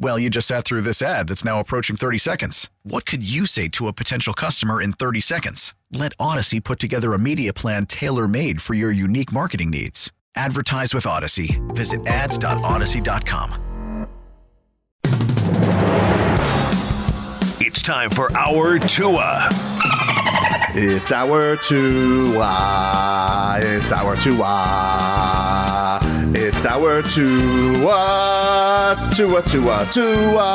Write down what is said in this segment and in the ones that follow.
Well, you just sat through this ad that's now approaching 30 seconds. What could you say to a potential customer in 30 seconds? Let Audacy put together a media plan tailor made for your unique marketing needs. Advertise with Audacy. Visit ads.audacy.com. It's time for our Tua. It's our Tua. It's our Tua. It's our Tua. Tua, Tua, Tua.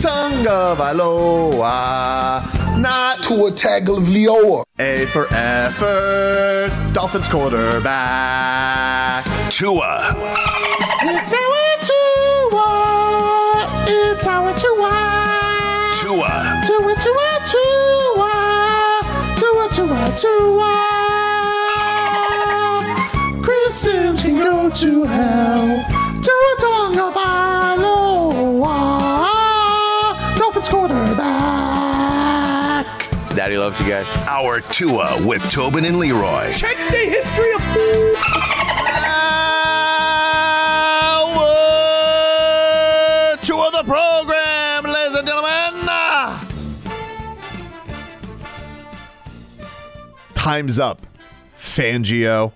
Tonga Valoa. Not Tua Tagovailoa. A for effort. Dolphins quarterback. Tua. It's our Tua. It's our Tua. Tua. Tua, Tua, Tua. Tua, Tua, Tua. Chris Sims can go to hell. Tua Tonga Vailoa. Dolphins quarterback. Daddy loves you guys. Our Tua with Tobin and Leroy. Check the history of food. Hour two of the program, ladies and gentlemen. Time's up, Fangio.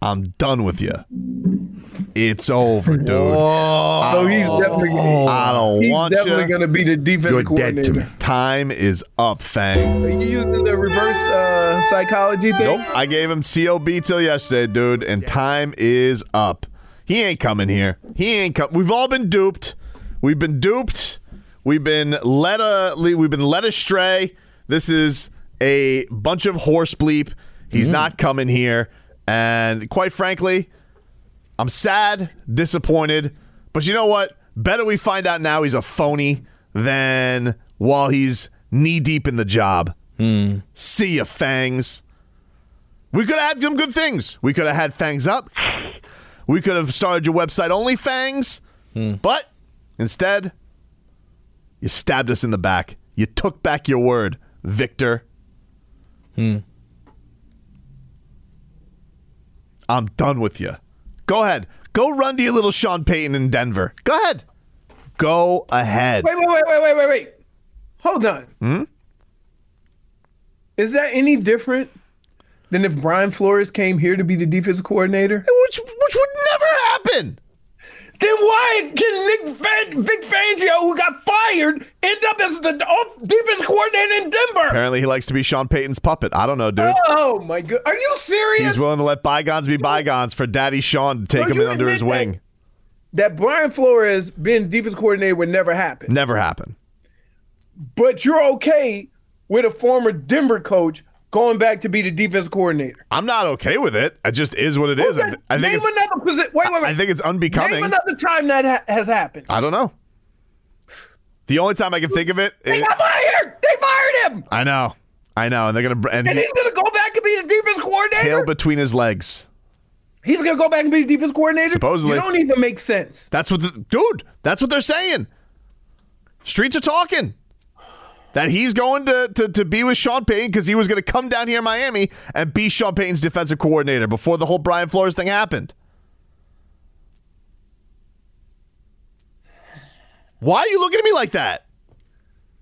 I'm done with you. It's over, dude. So he's definitely I don't he's want definitely going to be the defensive coordinator. Dead to me. Time is up, Fangs. Are you using the reverse uh, psychology thing? Nope. I gave him COB till yesterday, dude, and time is up. He ain't coming here. He ain't come. We've all been duped. We've been duped. We've been led a, we've been led astray. This is a bunch of horse bleep. He's not coming here. And quite frankly, I'm sad, disappointed. But you know what? Better we find out now he's a phony than while he's knee deep in the job. Hmm. See ya, Fangs. We could have had some good things. We could have had Fangs up. We could have started your website only Fangs. Hmm. But instead, you stabbed us in the back. You took back your word, Victor. Hmm. I'm done with you. Go ahead. Go run to your little Sean Payton in Denver. Go ahead. Go ahead. Wait, wait, wait, wait, wait, wait, wait. Hold on. Hmm? Is that any different than if Brian Flores came here to be the defensive coordinator? Which which would never happen. Then why can Nick Fan- Vic Fangio, who got fired, end up as the off- defensive coordinator in Denver? Apparently, he likes to be Sean Payton's puppet. I don't know, dude. Oh my god, are you serious? He's willing to let bygones be bygones for Daddy Sean to take So him in under his wing. that Brian Flores being defense coordinator would never happen. Never happen. But you're okay with a former Denver coach going back to be the defense coordinator. I'm not okay with it. It just is what it is. I, th- I think Name it's. another position. Wait, wait, wait. I think it's unbecoming. Name another time that ha- has happened. I don't know. The only time I can think of it They is, got fired. They fired him, I know, I know, and they're gonna and and he, he's gonna go back and be the defense coordinator. tail between his legs. he's gonna go back and be the defense coordinator. Supposedly. you don't even make sense. That's what the dude. That's what they're saying. Streets are talking. That he's going to, to, to be with Sean Payton because he was going to come down here in Miami and be Sean Payton's defensive coordinator before the whole Brian Flores thing happened. Why are you looking at me like that?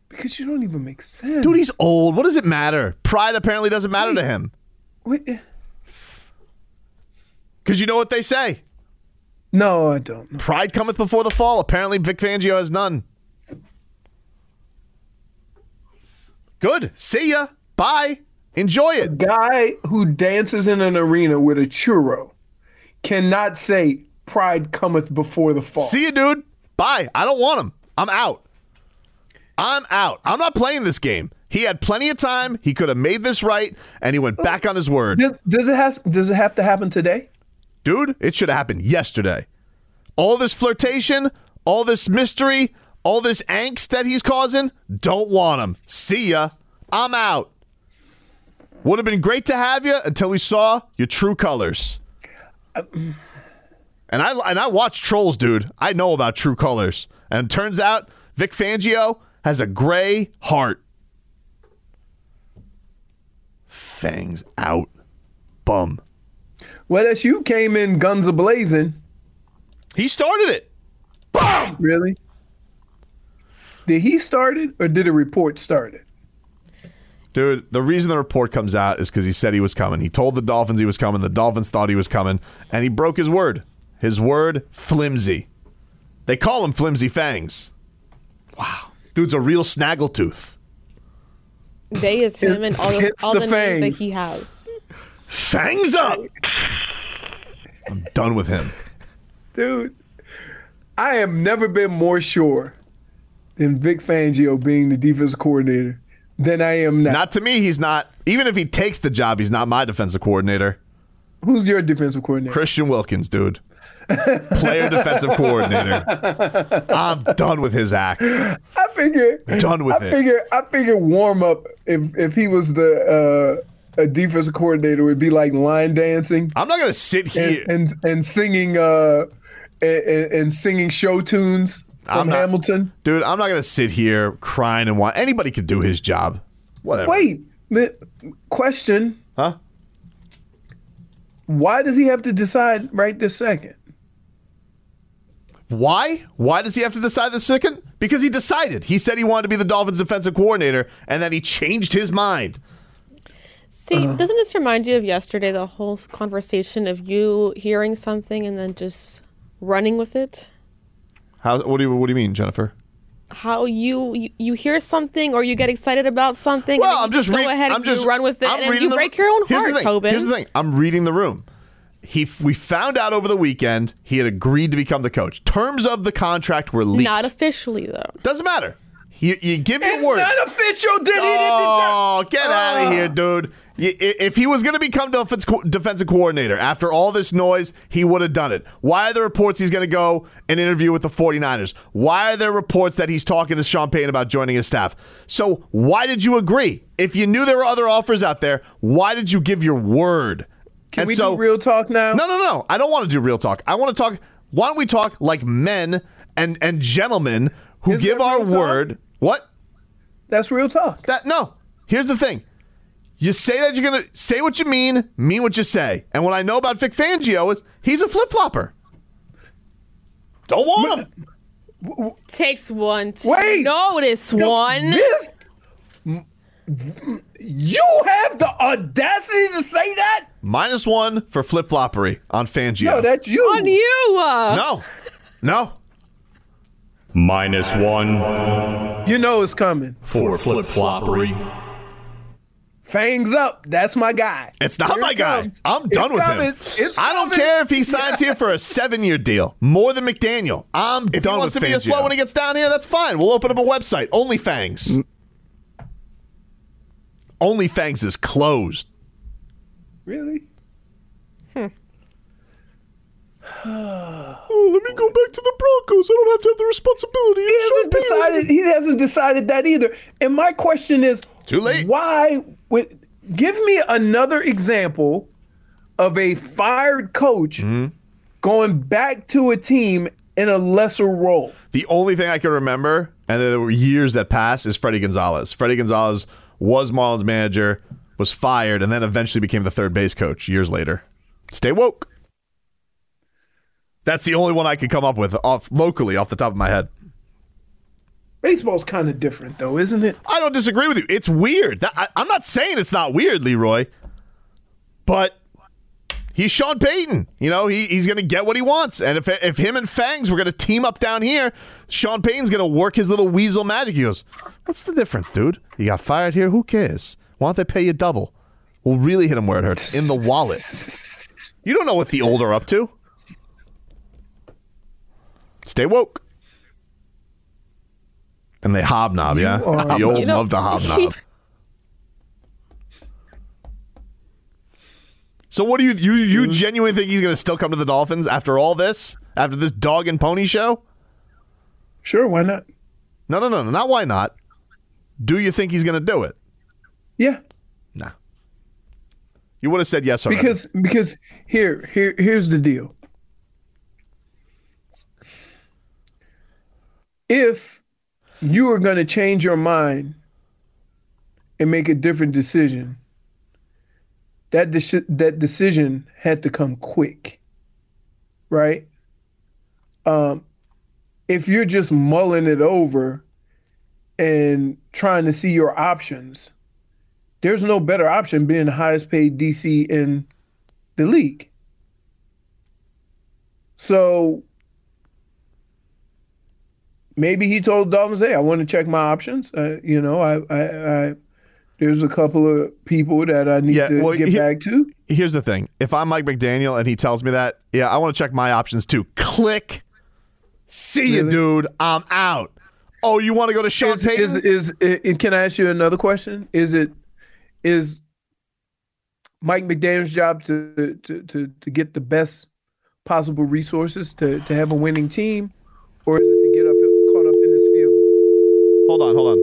Because you don't even make sense, Dude, he's old. What does it matter? Pride apparently doesn't matter to him. Wait, Because you know what they say no, I don't. pride cometh before the fall. Apparently, Vic Fangio has none. Good. See ya. Bye. Enjoy it. Guy who dances in an arena with a churro cannot say pride cometh before the fall. See you, dude. Bye. I don't want him. I'm out. I'm out. I'm not playing this game. He had plenty of time. He could have made this right, and he went back on his word. Does, does it has does it have to happen today? Dude, it should have happened yesterday. All this flirtation, all this mystery, all this angst that he's causing, don't want him. See ya. I'm out. Would have been great to have you until we saw your true colors. And I and I watch trolls, dude. I know about true colors. And it turns out Vic Fangio has a gray heart. Fangs out. Bum. Well, you came in guns a blazing. He started it. Bam! Really? Did he start it or did a report start it? Dude, the reason the report comes out is because he said he was coming. He told the Dolphins he was coming. The Dolphins thought he was coming, and he broke his word. His word, flimsy. They call him Flimsy Fangs. Wow. Dude's a real snaggletooth. They is him and all, the, all the the, names fangs. that he has. Fangs up! I'm done with him. Dude, I have never been more sure than Vic Fangio being the defensive coordinator than I am now. Not to me, he's not. Even if he takes the job, he's not my defensive coordinator. Who's your defensive coordinator? Christian Wilkins, dude. Player defensive coordinator. I'm done with his act. I figure Done with I it. figure I figure warm up if if he was the uh, a defensive coordinator would be like line dancing I'm not going to sit here. and and, and singing uh and- and singing show tunes I'm not- Hamilton. Dude, I'm not going to sit here crying and want anybody could do his job. Whatever. Wait, mi- question: Huh? Why does he have to decide right this second? Why? Why does he have to decide the second? Because he decided. He said he wanted to be the Dolphins defensive coordinator and then he changed his mind. See, Uh-huh. doesn't this remind you of yesterday, the whole conversation of you hearing something and then just running with it? How what do you what do you mean, Jennifer? How you you, you hear something or you get excited about something Well, and I'm you just go reading. ahead I'm and just you run with it I'm and reading you the- break your own Here's heart, the thing. Tobin. Here's the thing. I'm reading the room. He we found out over the weekend he had agreed to become the coach. Terms of the contract were leaked. Not officially though. Doesn't matter. You, you give It's your word. not official. Did he? Oh, get out Oh. of here, dude. If he was going to become defense co- defensive coordinator after all this noise, he would have done it. Why are there reports he's going to go and interview with the 49ers? Why are there reports that he's talking to Sean Payton about joining his staff? So, why did you agree? If you knew there were other offers out there, why did you give your word? Can and we so, do real talk now? No, no, no. I don't want to do real talk. I want to talk. Why don't we talk like men and and gentlemen who Is give our real talk? word? What? That's real talk. That no. Here's the thing. You say that you're gonna say what you mean, mean what you say. And what I know about Vic Fangio is he's a flip flopper. Don't want him. Takes one to Wait. notice one. This. You have the audacity to say that? Minus one for flip floppery on Fangio. No, that's you. on you. uh. no, no. Minus one You know it's coming. for flip floppery. Fangs up. That's my guy. It's not Here my it guy. I'm done It's with coming. him. It's I don't coming. care if he signs here for a seven year deal, more than McDaniel. I'm if done he wants with to be a Fangio. slow when he gets down here, that's fine. We'll open up a website. Only Fangs. Only Fangs is closed. Really? Hmm. oh, let me go back to the Broncos. I don't have to have the responsibility. He hasn't decided. He hasn't decided that either. And my question is, Too late. Why? Give me another example of a fired coach Mm-hmm. going back to a team in a lesser role. The only thing I can remember, and there were years that passed, is Fredi Gonzalez. Fredi Gonzalez was Marlins manager, was fired, and then eventually became the third base coach years later. Stay woke. That's the only one I could come up with off locally off the top of my head. Baseball's kind of different, though, isn't it? I don't disagree with you. It's weird. I, I'm not saying it's not weird, Leroy, but he's Sean Payton. You know, he, he's going to get what he wants. And if, if him and Fangs were going to team up down here, Sean Payton's going to work his little weasel magic. He goes, What's the difference, dude? You got fired here? Who cares? Why don't they pay you double? We'll really hit him where it hurts in the wallet. You don't know what the old are up to. Stay woke. And they hobnob, yeah? are- the old You know, love to hobnob. so what do you you you genuinely think he's gonna still come to the Dolphins after all this? After this dog and pony show? Sure, why not? No, no, no, no, not why not. Do you think he's gonna do it? Yeah. Nah. You would have said yes already. Because because here here here's the deal. If you are going to change your mind and make a different decision, that deci- that decision had to come quick, right? Um, if you're just mulling it over and trying to see your options, there's no better option being the highest paid DC in the league. So maybe he told Dolphins, "Hey, I want to check my options. Uh, you know, I, I, I, there's a couple of people that I need Yeah, to well, get he- back to." Here's the thing. If I'm Mike McDaniel and he tells me that, yeah, I want to check my options too. Click. See you, dude. I'm out. Oh, you want to go to Sean Is, Payton? is is i- can I ask you another question? Is it is Mike McDaniel's job to to to, to get the best possible resources to to have a winning team, or is it to get up caught up in his feelings? Hold on, hold on.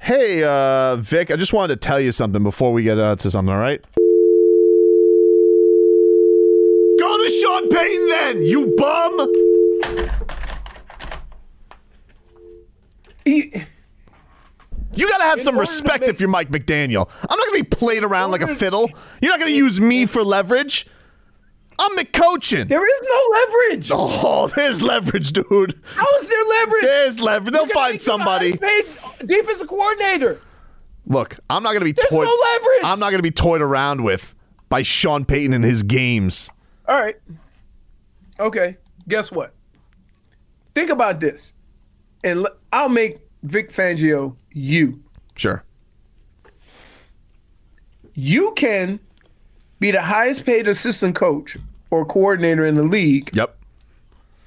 Hey, uh, Vic, I just wanted to tell you something before we get uh, to something, all right? Go to Sean Payton then, you bum! You gotta have some respect make- if you're Mike McDaniel. I'm not gonna be played around like a fiddle. You're not gonna use me for leverage. I'm McCoachin. There is no leverage. Oh, there's leverage, dude. How is there leverage? There's leverage. They'll find make you the somebody. defensive coordinator. Look, I'm not going to be There's toyed. no leverage. I'm not going to be toyed around with by Sean Payton and his games. All right. Okay. Guess what? Think about this, and I'll make Vic Fangio you. Sure. You can be the highest paid assistant coach or coordinator in the league, Yep.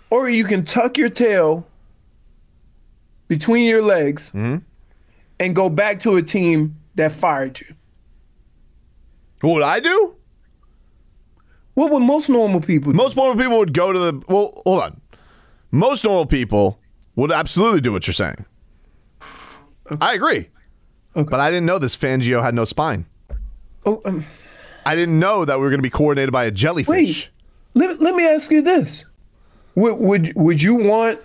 or you can tuck your tail between your legs Mm-hmm. and go back to a team that fired you. What would I do? What would most normal people do? Most normal people would go to the. Well, hold on. Most normal people would absolutely do what you're saying. I agree. Okay. But I didn't know this Fangio had no spine. Oh, um, I didn't know that we were going to be coordinated by a jellyfish. Wait, let, let me ask you this: Would would would you want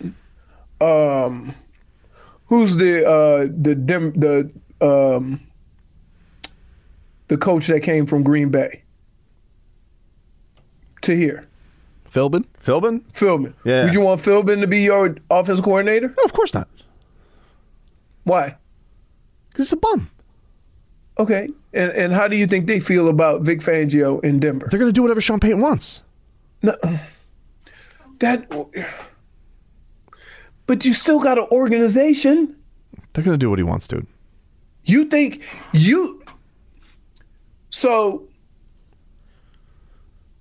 um, who's the uh the dem, the um the coach that came from Green Bay to here? Philbin? Philbin? Philbin. Yeah. Would you want Philbin to be your offensive coordinator? No, of course not. Why? Because it's a bum. Okay. And and how do you think they feel about Vic Fangio in Denver? They're going to do whatever Sean Payton wants. No, that. But you still got an organization. They're going to do what he wants, dude. You think you? So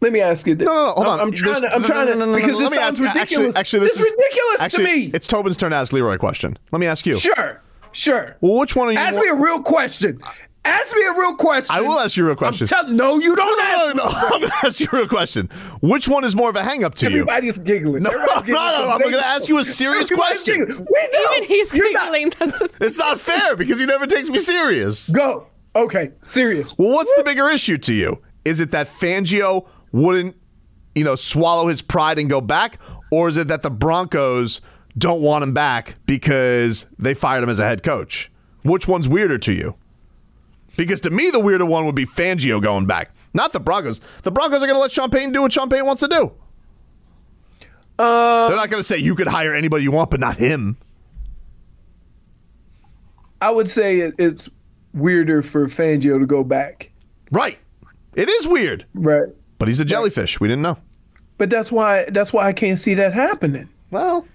let me ask you this. No, no, no hold I'm, on. I'm trying to. I'm no, trying no, no, no, to no, because it sounds ask- ridiculous. Actually, actually, this it's is ridiculous actually, to me. It's Tobin's turn to ask Leroy a question. Let me ask you. Sure, sure. Well, which one are you? Ask more- me a real question. Ask me a real question. I will ask you a real question. I'm tell- no, you don't no, ask. no, no. I'm going to ask you a real question. Which one is more of a hang up to you? Everybody's giggling. No, no, no. I'm going to ask you a serious question. giggling. We know. Even he's You're giggling. That's the It's not fair because he never takes me serious. Go. Okay, serious. Well, what's the bigger issue to you? Is it that Fangio wouldn't, you know, swallow his pride and go back, or is it that the Broncos don't want him back because they fired him as a head coach? Which one's weirder to you? Because to me, the weirder one would be Fangio going back, not the Broncos. The Broncos are going to let Sean Payton do what Sean Payton wants to do. Uh, They're not going to say you could hire anybody you want, but not him. I would say it, it's weirder for Fangio to go back. Right. It is weird, Right. but he's a jellyfish. We didn't know. But that's why that's why I can't see that happening. Well,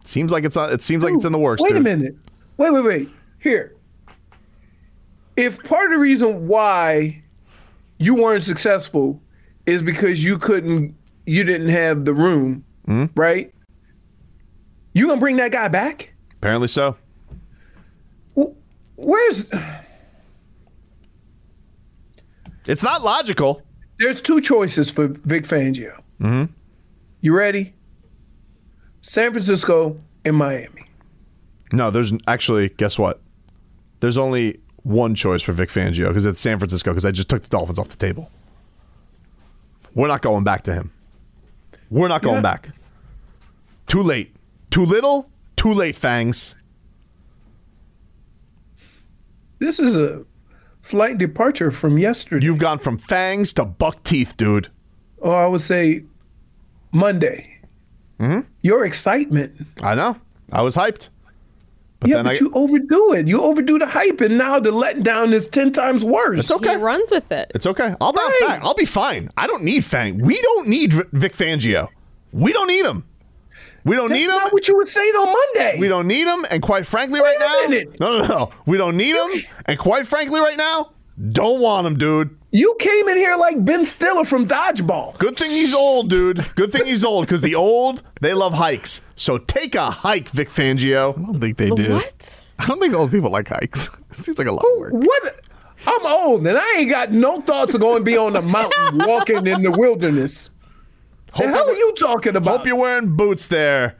it seems like it's uh, it seems like it's in the works. Wait dude. a minute. Wait, wait, wait. Here. If part of the reason why you weren't successful is because you couldn't, you didn't have the room, right? You gonna bring that guy back? Apparently so. Where's? It's not logical. There's two choices for Vic Fangio. Mm-hmm. You ready? San Francisco and Miami. No, there's actually, guess what? There's only one choice for Vic Fangio because it's San Francisco because I just took the Dolphins off the table. We're not going back to him. We're not going Yeah. back. Too late. Too little, too late, Fangs. This is a slight departure from yesterday. You've gone from fangs to buck teeth, dude. Oh, I would say Monday. Mm-hmm. Your excitement. I know. I was hyped. But yeah, then but I, you overdo it. You overdo the hype, and now the letdown is ten times worse. It's okay. He runs with it. It's okay. I'll bounce back. I'll be fine. I don't need Fang. We don't need Vic Fangio. We don't need him. We don't That's need him. not what you were saying on Monday. We don't need him. And quite frankly, Wait right a now, minute. no, no, no. We don't need him. And quite frankly, right now, don't want him, dude. You came in here like Ben Stiller from Dodgeball. Good thing he's old, dude. Good thing he's old because the old they love hikes. So take a hike, Vic Fangio. I don't think they do. What? I don't think old people like hikes. It seems like a lot of work. What? I'm old and I ain't got no thoughts of going to be on the mountain walking in the wilderness. the hell are you talking about? Hope you're wearing boots there,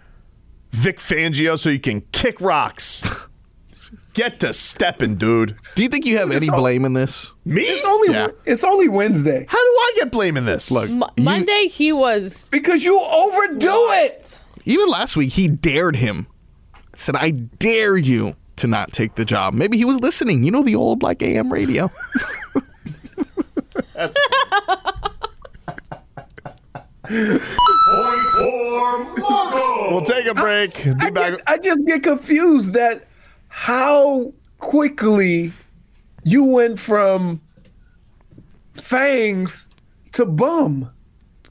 Vic Fangio, so you can kick rocks. Get to stepping, dude. Do you think you have any all- blame in this? Me? It's only Yeah. it's only Wednesday How do I get blame in this? Look, Mo- you- Monday he was. because you overdo it. even last week he dared him. Said, "I dare you to not take the job." Maybe he was listening. You know the old like AM radio. We'll take a break. Be I, back. get, I just get confused that how quickly you went from fangs to bum.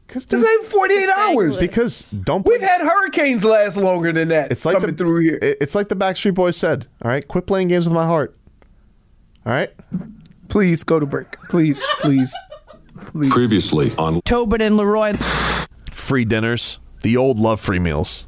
Because This ain't 48 hours. because don't We've had hurricanes last longer than that. It's like coming the, through here. It's like the Backstreet Boys said. All right, quit playing games with my heart. All right. Please go to break. Please, please, please. Previously on Tobin and Leroy. Free dinners. The old love free meals.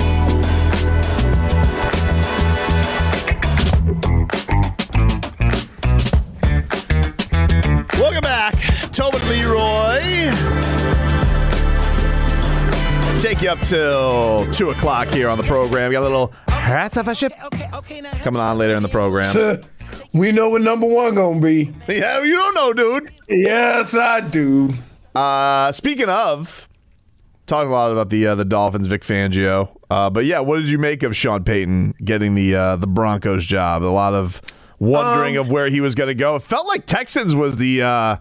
Tobin Leroy. Take you up till two o'clock here on the program. We got a little hats off a ship coming on later in the program. we know what number one gonna be. Yeah, you don't know, dude. Yes, I do. Uh, speaking of, talking a lot about the uh, the Dolphins, Vic Fangio. Uh, but yeah, what did you make of Sean Payton getting the uh, the Broncos job? A lot of wondering Um, of where he was going to go. It felt like Texans was the uh,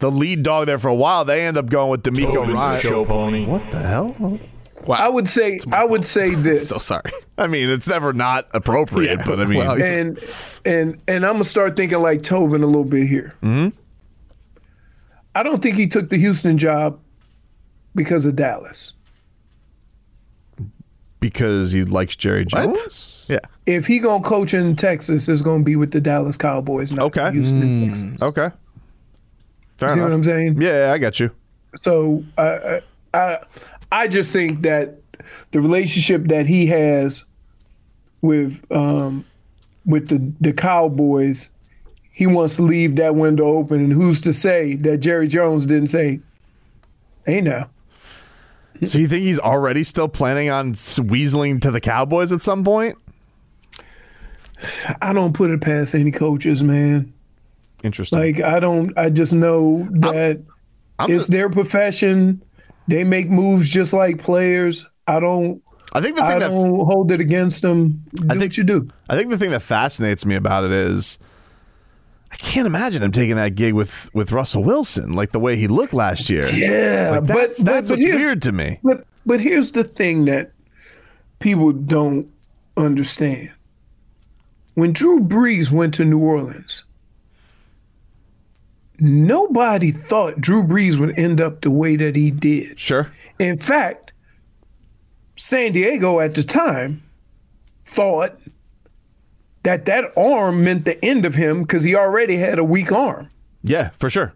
the lead dog there for a while. They end up going with DeMeco Tobin's Ryan. show pony. What the hell? I would say I would say this. So sorry. I mean, it's never not appropriate, Yeah, but I mean, well, and and and I'm gonna start thinking like Tobin a little bit here. Mhm. I don't think he took the Houston job because of Dallas. Because he likes Jerry What? Jones? Yeah. If he gonna coach in Texas, it's gonna be with the Dallas Cowboys, not Okay. the Houston Texans. Okay. Fair See enough. what I'm saying? Yeah, I got you. So I, I, I, I just think that the relationship that he has with um, with the the Cowboys, he wants to leave that window open. And who's to say that Jerry Jones didn't say, "Hey now"? So you think he's already still planning on weaseling to the Cowboys at some point? I don't put it past any coaches, man. Interesting. Like I don't. I just know that I'm it's the- their profession. They make moves just like players. I don't. I think the thing I that don't hold it against them. Do I think you do. I think the thing that fascinates me about it is I can't imagine him taking that gig with with Russell Wilson, like the way he looked last year. Yeah, Like, but- that's but- that's but what's weird to me. But but here's the thing that people don't understand. When Drew Brees went to New Orleans, nobody thought Drew Brees would end up the way that he did. Sure. In fact, San Diego at the time thought that that arm meant the end of him because he already had a weak arm. Yeah, for sure.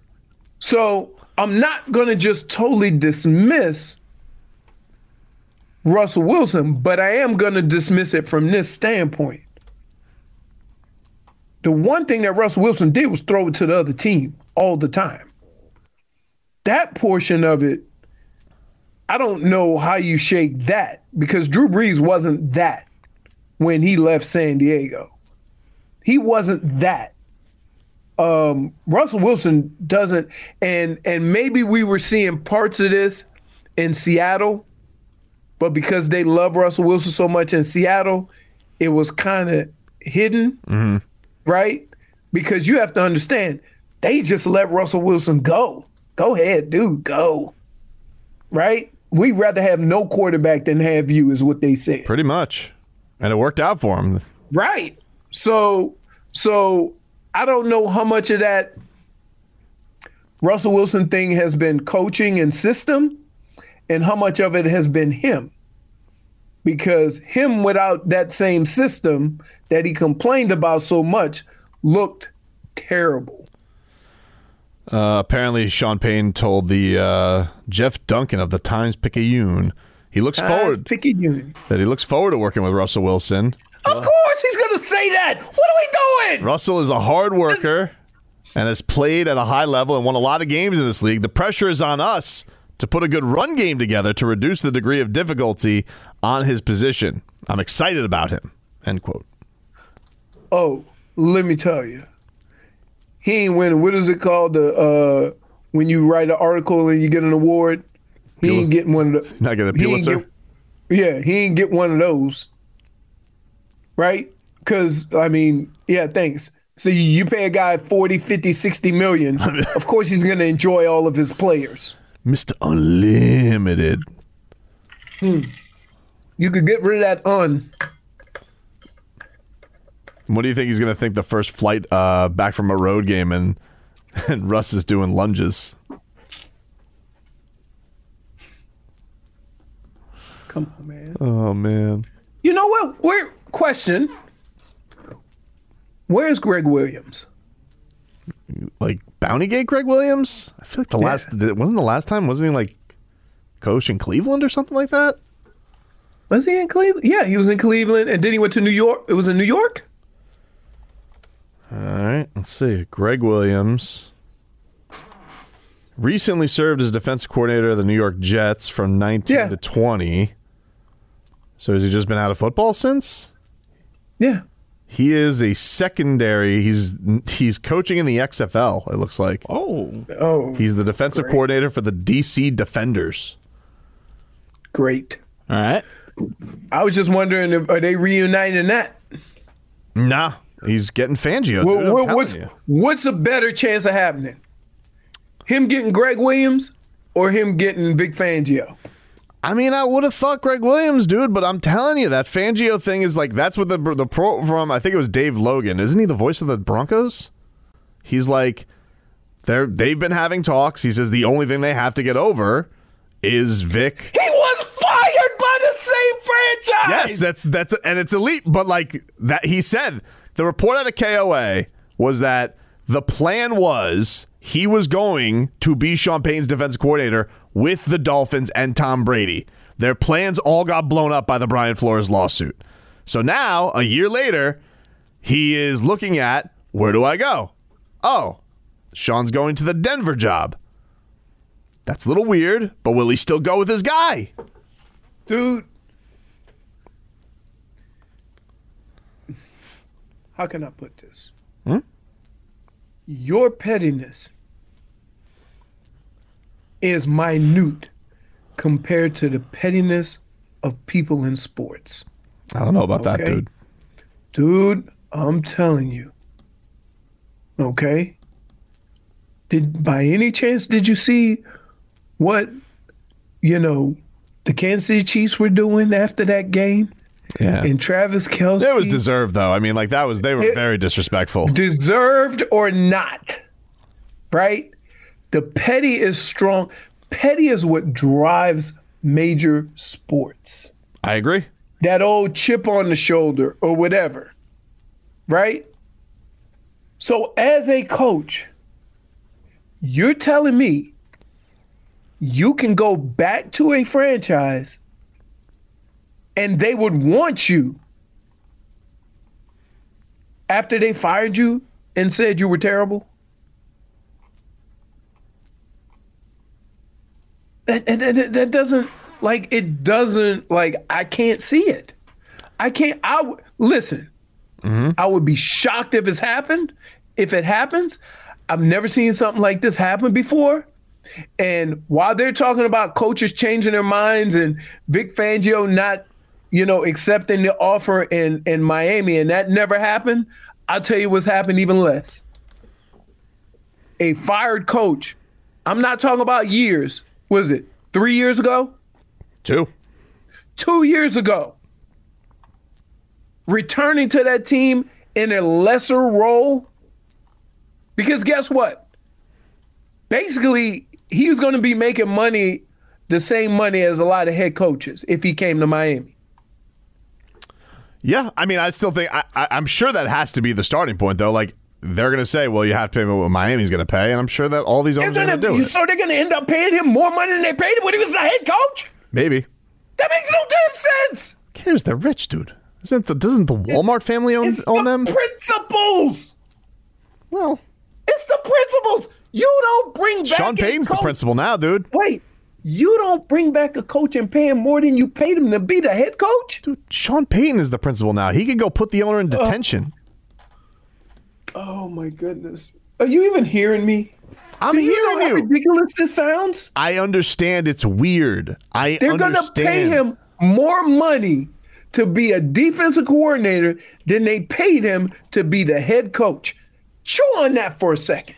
So I'm not going to just totally dismiss Russell Wilson, but I am going to dismiss it from this standpoint. The one thing that Russell Wilson did was throw it to the other team all the time. That portion of it, I don't know how you shake that because Drew Brees wasn't that when he left San Diego. He wasn't that um, Russell Wilson doesn't, and and maybe we were seeing parts of this in Seattle, but because they love Russell Wilson so much in Seattle, it was kind of hidden, right? Because you have to understand, they just let Russell Wilson go. Go ahead, dude, go. Right? We'd rather have no quarterback than have you, is what they said. Pretty much. And it worked out for him. Right. So so I don't know how much of that Russell Wilson thing has been coaching and system and how much of it has been him. Because him without that same system that he complained about so much looked terrible. Uh, apparently, Sean Payton told the uh, Jeff Duncan of the Times Picayune he looks forward Picayune. that he looks forward to working with Russell Wilson. Of course he's gonna say that. What are we doing? Russell is a hard worker and has played at a high level and won a lot of games in this league. The pressure is on us to put a good run game together to reduce the degree of difficulty on his position. I'm excited about him. End quote. Oh, let me tell you. He ain't winning. What is it called? The uh, when you write an article and you get an award. He ain't getting one of the. Not getting a he Pulitzer? get- yeah, he ain't get one of those. Right? Because I mean, yeah, thanks. So you, you pay a guy 40, 50, 60 million. of course he's going to enjoy all of his players. Mr. Unlimited. Hmm. You could get rid of that un. What do you think he's going to think the first flight uh, back from a road game and and Russ is doing lunges? Come on, man. Oh man. You know what? Where question? Where's Gregg Williams? Like Bounty Gate Gregg Williams? I feel like the Yeah. last wasn't the last time wasn't he like coach in Cleveland or something like that? Was he in Cleveland? Yeah, he was in Cleveland, and then he went to New York. It was in New York. All right, let's see. Gregg Williams recently served as defensive coordinator of the New York Jets from 19 Yeah. to 20. So has he just been out of football since? Yeah. He is a secondary. He's he's coaching in the XFL. It looks like. Oh, Oh, He's the defensive coordinator for the DC Defenders. great. all right. I was just wondering if are they reuniting that? Nah, he's getting Fangio. Well, what- what's what's a better chance of happening? Him getting Gregg Williams or him getting Vic Fangio? I mean, I would have thought Gregg Williams, dude, but I'm telling you, that Fangio thing is like that's what the the pro from. I think it was Dave Logan, isn't he? The voice of the Broncos. He's like, they're they've been having talks. He says the only thing they have to get over is Vic. He was fired by the same franchise. Yes, that's that's and it's elite. But like that, he said the report out of KOA was that the plan was he was going to be Sean Payton's defensive coordinator with the Dolphins and Tom Brady. Their plans all got blown up by the Brian Flores lawsuit. So now, a year later, he is looking at where do I go? Oh, Sean's going to the Denver job. That's a little weird, but will he still go with his guy? Dude. How can I put this? Hmm? Your pettiness is minute compared to the pettiness of people in sports. I don't know about that, dude. Dude, I'm telling you. Okay? Did by any chance did you see what you know the Kansas City Chiefs were doing after that game? Yeah. And Travis Kelce It was deserved, though. I mean, like that was they were very disrespectful. deserved or not, right? The petty is strong. Petty is what drives major sports. I agree. That old chip on the shoulder or whatever, right? So, as a coach, you're telling me you can go back to a franchise and they would want you after they fired you and said you were terrible? That, that, that, doesn't like it doesn't like I can't see it. I can't. I w- listen. Mm-hmm. I would be shocked if it's happened. If it happens, I've never seen something like this happen before. And while they're talking about coaches changing their minds and Vic Fangio not, you know, accepting the offer in in Miami, and that never happened, I'll tell you what's happened even less. A fired coach. I'm not talking about years. Was it three years ago? Two. Two years ago. Returning to that team in a lesser role. Because guess what? Basically, he's going to be making money, the same money as a lot of head coaches if he came to Miami. Yeah, I mean, I still think I, I, I'm sure that has to be the starting point, though. Like they're going to say, "Well, you have to pay me what Miami's going to pay," and I'm sure that all these owners are gonna, do it. so they're going to end up paying him more money than they paid him when he was the head coach? Maybe. That makes no damn sense. Cares? They're rich, dude. Isn't the doesn't the Walmart family own own them? Principles. Well, it's the principles. You don't bring back Sean a Payton's the principal now, dude. Wait, you don't bring back a coach and pay him more than you paid him to be the head coach? Dude, Sean Payton is the principal now. He could go put the owner in oh. detention. Oh my goodness. Are you even hearing me? I'm Do you hearing know how you. ridiculous this sounds? I understand it's weird. I They're going to pay him more money to be a defensive coordinator than they paid him to be the head coach. Chew on that for a second.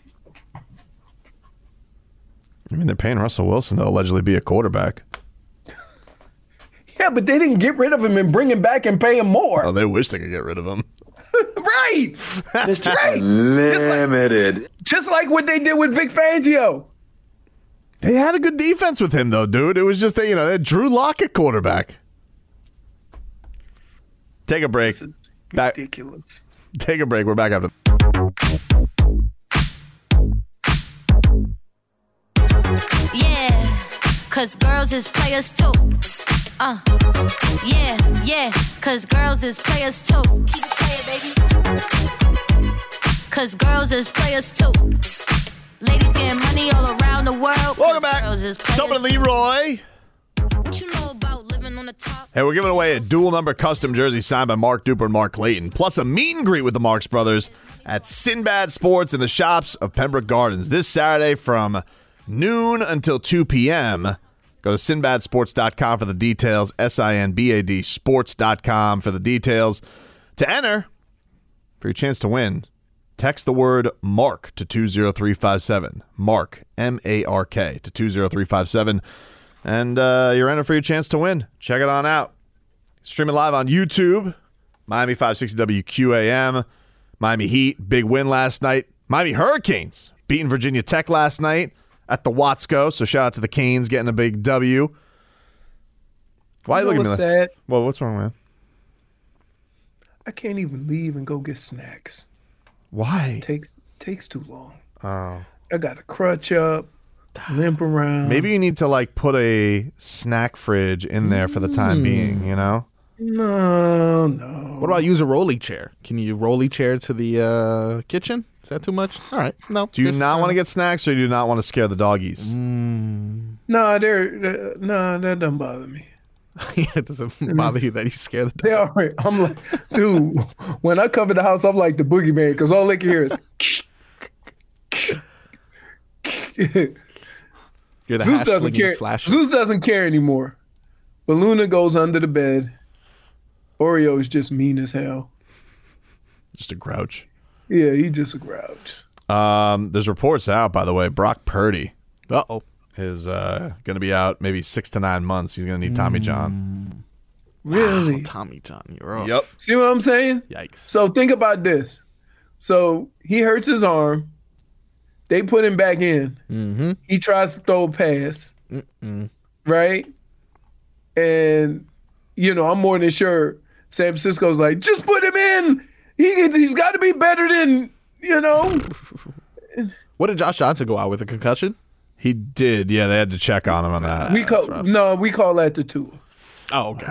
I mean, they're paying Russell Wilson to allegedly be a quarterback. Yeah, but they didn't get rid of him and bring him back and pay him more. Oh, they wish they could get rid of him. right. Mr. Right. Limited. Just like what they did with Vic Fangio. They had a good defense with him, though, dude. It was just that you know they had Drew Lock at quarterback. Take a break. Back, Ridiculous. take a break. We're back after. Cause girls is players too. Uh, yeah, yeah, cause girls is players too. Keep it playing, baby. Cause girls is players too. Ladies getting money all around the world. Welcome back. Girls is Tobin players Leroy. What you know about living on the top? Hey, we're giving away a dual number custom jersey signed by Mark Duper and Mark Clayton, plus a meet and greet with the Marks Brothers at Sinbad Sports in the shops of Pembroke Gardens this Saturday from noon until 2 p.m. Go to sinbadsports.com for the details, S I N B A D sports.com for the details. To enter, for your chance to win, text the word MARK to 20357. Mark, M A R K, to 20357. And uh, you're entered for your chance to win. Check it on out. Streaming live on YouTube, Miami 560 WQAM, Miami Heat, big win last night. Miami Hurricanes beating Virginia Tech last night at the Watsco. So shout out to the Canes getting a big W. Why You know looking at me? like- sad? Well, what's wrong, man? I can't even leave and go get snacks. Why? Takes takes too long. Oh. I got to crutch up, limp around. Maybe you need to like put a snack fridge in there for the time mm. being, you know? No, no. What about use a rolly chair? Can you rolly chair to the uh, kitchen? Is that too much? All right, no. Do you just, not uh, want to get snacks or do you not want to scare the doggies? No, they're uh, no, that doesn't bother me. it doesn't bother you that you scare the. They all right. I'm like, dude. When I cover the house, I'm like the boogeyman because all they can hear is. You're the Zeus doesn't care. Zeus doesn't care anymore. But Luna goes under the bed. Oreo is just mean as hell. Just a grouch. Yeah, he just a grouch. Um, there's reports out, by the way. Brock Purdy Uh oh. is uh, going to be out maybe six to nine months. He's going to need Tommy John. Really? Tommy John, you're up. Yep. See what I'm saying? Yikes. So think about this. So he hurts his arm. They put him back in. Mm-hmm. He tries to throw a pass. Right? And, you know, I'm more than sure San Francisco's like, just put him in. He, he's got to be better than, you know. What did Josh Johnson go out with a concussion? He did. Yeah, they had to check on him on that. we call no, we call that the two. Oh, okay.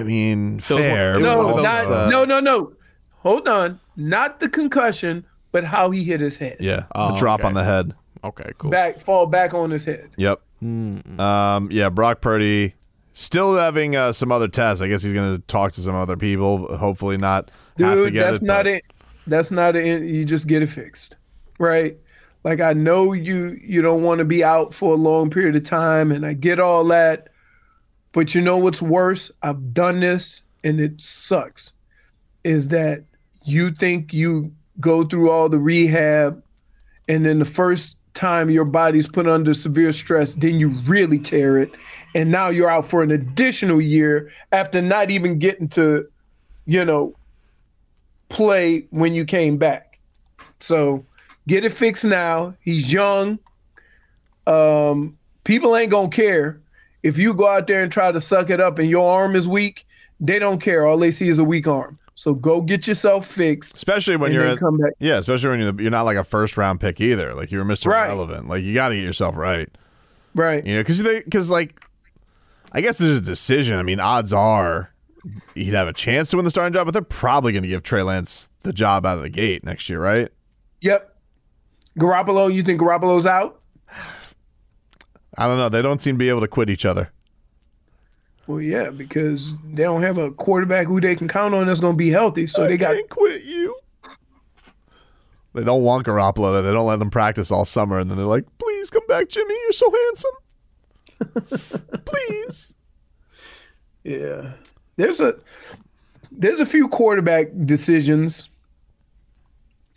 I mean, So it was fair. one- it was but No, one of those, not, also- uh, no, no, no. Hold on. Not the concussion, but how he hit his head. Yeah, Oh, the drop okay. on the head. Okay, cool. Back, fall back on his head. Yep. Um, yeah, Brock Purdy still having uh, some other tests. I guess he's going to talk to some other people. Hopefully, not have to Dude, get that's it. not but- it. That's not it. You just get it fixed, right? Like I know you you don't want to be out for a long period of time, and I get all that. But you know what's worse? I've done this, and it sucks. Is that you think you go through all the rehab, and then the first time your body's put under severe stress, then you really tear it, and now you're out for an additional year after not even getting to, you know, play when you came back. So get it fixed now. He's young. Um, people ain't gonna care if you go out there and try to suck it up and your arm is weak. They don't care. All they see is a weak arm. So go get yourself fixed. Especially when you're come back. yeah, especially when you're, you're not like a first round pick either. Like you're Mr. Right. Relevant. Like you got to get yourself right. Right. You know, because because like I guess there's a decision. I mean, odds are he'd have a chance to win the starting job, but they're probably going to give Trey Lance the job out of the gate next year, right? Yep. Garoppolo, you think Garoppolo's out? I don't know. They don't seem to be able to quit each other. Well, yeah, because they don't have a quarterback who they can count on that's going to be healthy. So they got They quit you. They don't want Garoppolo. They don't let them practice all summer, and then they're like, "Please come back, Jimmy. You're so handsome. Please." Yeah. There's a there's a few quarterback decisions.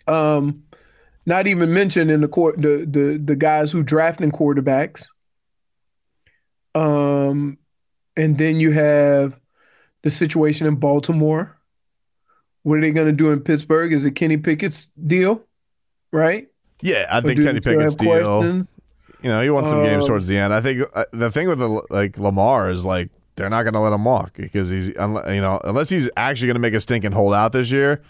Um not even mentioned in the court the the the guys who drafting quarterbacks. Um and then you have the situation in Baltimore. What are they going to do in Pittsburgh? Is it Kenny Pickett's deal? Right? Yeah, I think Kenny Pickett's deal. questions? You know, he won some games Um, towards the end. I think uh, the thing with the, like Lamar is like they're not going to let him walk because he's you know unless he's actually going to make a stink and hold out this year.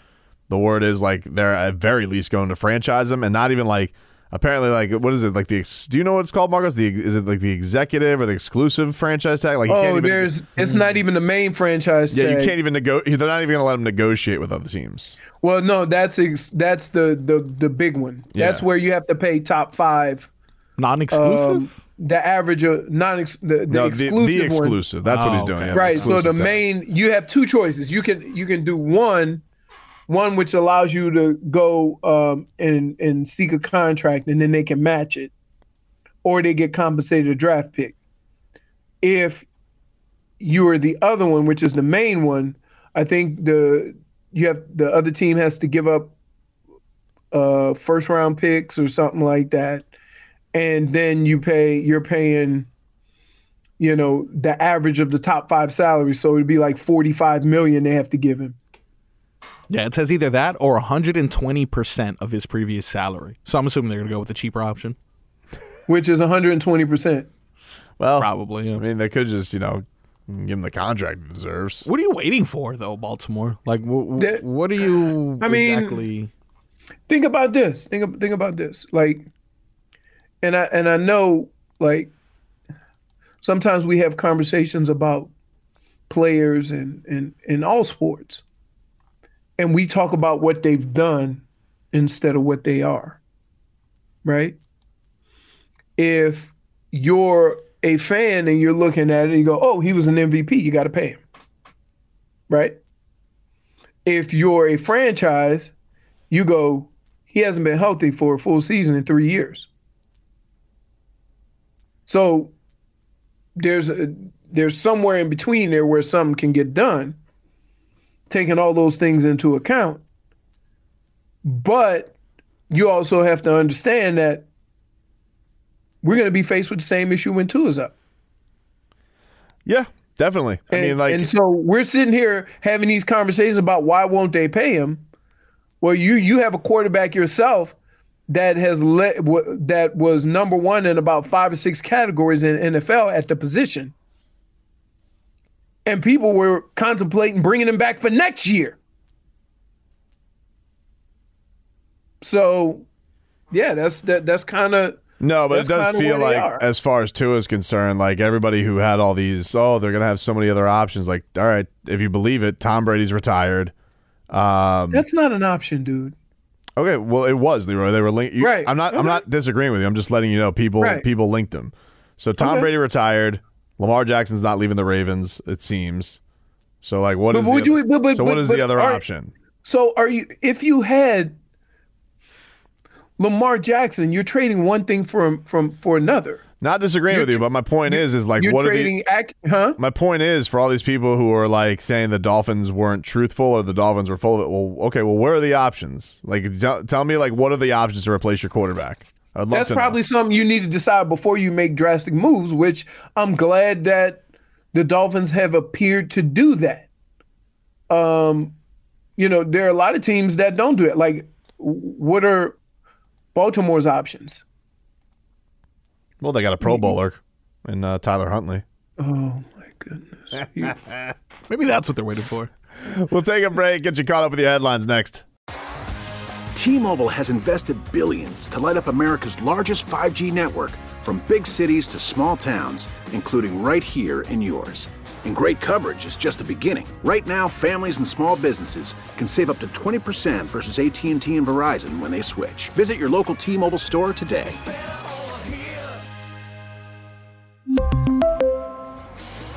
The word is like they're at very least going to franchise him and not even like apparently like what is it like the ex- do you know what it's called Marcos the is it like the executive or the exclusive franchise tag like Oh, can't even there's it's not even the main franchise yeah you can't even negotiate they're not even going to let him negotiate with other teams Well, no, that's ex- that's the the the big one. That's where you have to pay top five. Non-exclusive. Um, the average of non ex the, the no the, exclusive the one. exclusive that's what he's Oh, doing okay. yeah, right. So the exclusive tag. main you have two choices. You can you can do one, one which allows you to go um and and seek a contract and then they can match it, or they get compensated a draft pick. If you are the other one, which is the main one, I think the you have the other team has to give up uh first round picks or something like that. And then you pay you're paying you know, the average of the top five salaries. So it'd be like 45 million they have to give him. Yeah, it says either that or 120% of his previous salary. So I'm assuming they're going to go with the cheaper option. which is 120%. Well, Probably, yeah. I mean, they could just you know give him the contract he deserves. What are you waiting for, though, Baltimore? Like, wh- wh- That- what are you I mean- exactly? think about this. Think think about this. Like, and I and I know like sometimes we have conversations about players and and in all sports, and we talk about what they've done instead of what they are. Right. If you're a fan and you're looking at it and you go, "Oh, he was an MVP," you got to pay him. Right. If you're a franchise you go, he hasn't been healthy for a full season in three years. So there's a, there's somewhere in between there where something can get done, taking all those things into account. But you also have to understand that we're going to be faced with the same issue when two is up. Yeah, definitely. I And, mean, like, and so we're sitting here having these conversations about why won't they pay him? Well, you you have a quarterback yourself that has let w- that was number one in about five or six categories in NFL at the position, and people were contemplating bringing him back for next year. So, yeah, that's that that's kind of No, but it does feel like, are. as far as Tua is concerned, like everybody who had all these, oh, they're gonna have so many other options. Like, all right, if you believe it, Tom Brady's retired. Um, that's not an option, dude. Okay, well, it was Leroy. They were linked. you- Right, I'm not. I'm not disagreeing with you. I'm just letting you know people Right. people linked them. So Tom Okay. Brady retired. Lamar Jackson's not leaving the Ravens. It seems. So like, what But is would the, you- but- but- so what but- is the other are- option? So are you if you had Lamar Jackson, you're trading one thing from from for another. Not disagreeing You're with you, but my point is, is like, what are the ac- huh? My point is for all these people who are like saying the Dolphins weren't truthful or the Dolphins were full of it. Well, okay, well, where are the options? Like, tell, tell me, like, what are the options to replace your quarterback? I'd love That's to know. probably something you need to decide before you make drastic moves, which I'm glad that the Dolphins have appeared to do that. Um, you know, there are a lot of teams that don't do it. Like, what are Baltimore's options? Well, they got a Pro Bowler in uh, Tyler Huntley. Oh my goodness. You- Maybe that's what they're waiting for. We'll take a break. Get you caught up with the headlines next. T-Mobile has invested billions to light up America's largest 5G network from big cities to small towns, including right here in yours. And great coverage is just the beginning. Right now, families and small businesses can save up to 20% versus AT&T and Verizon when they switch. Visit your local T-Mobile store today.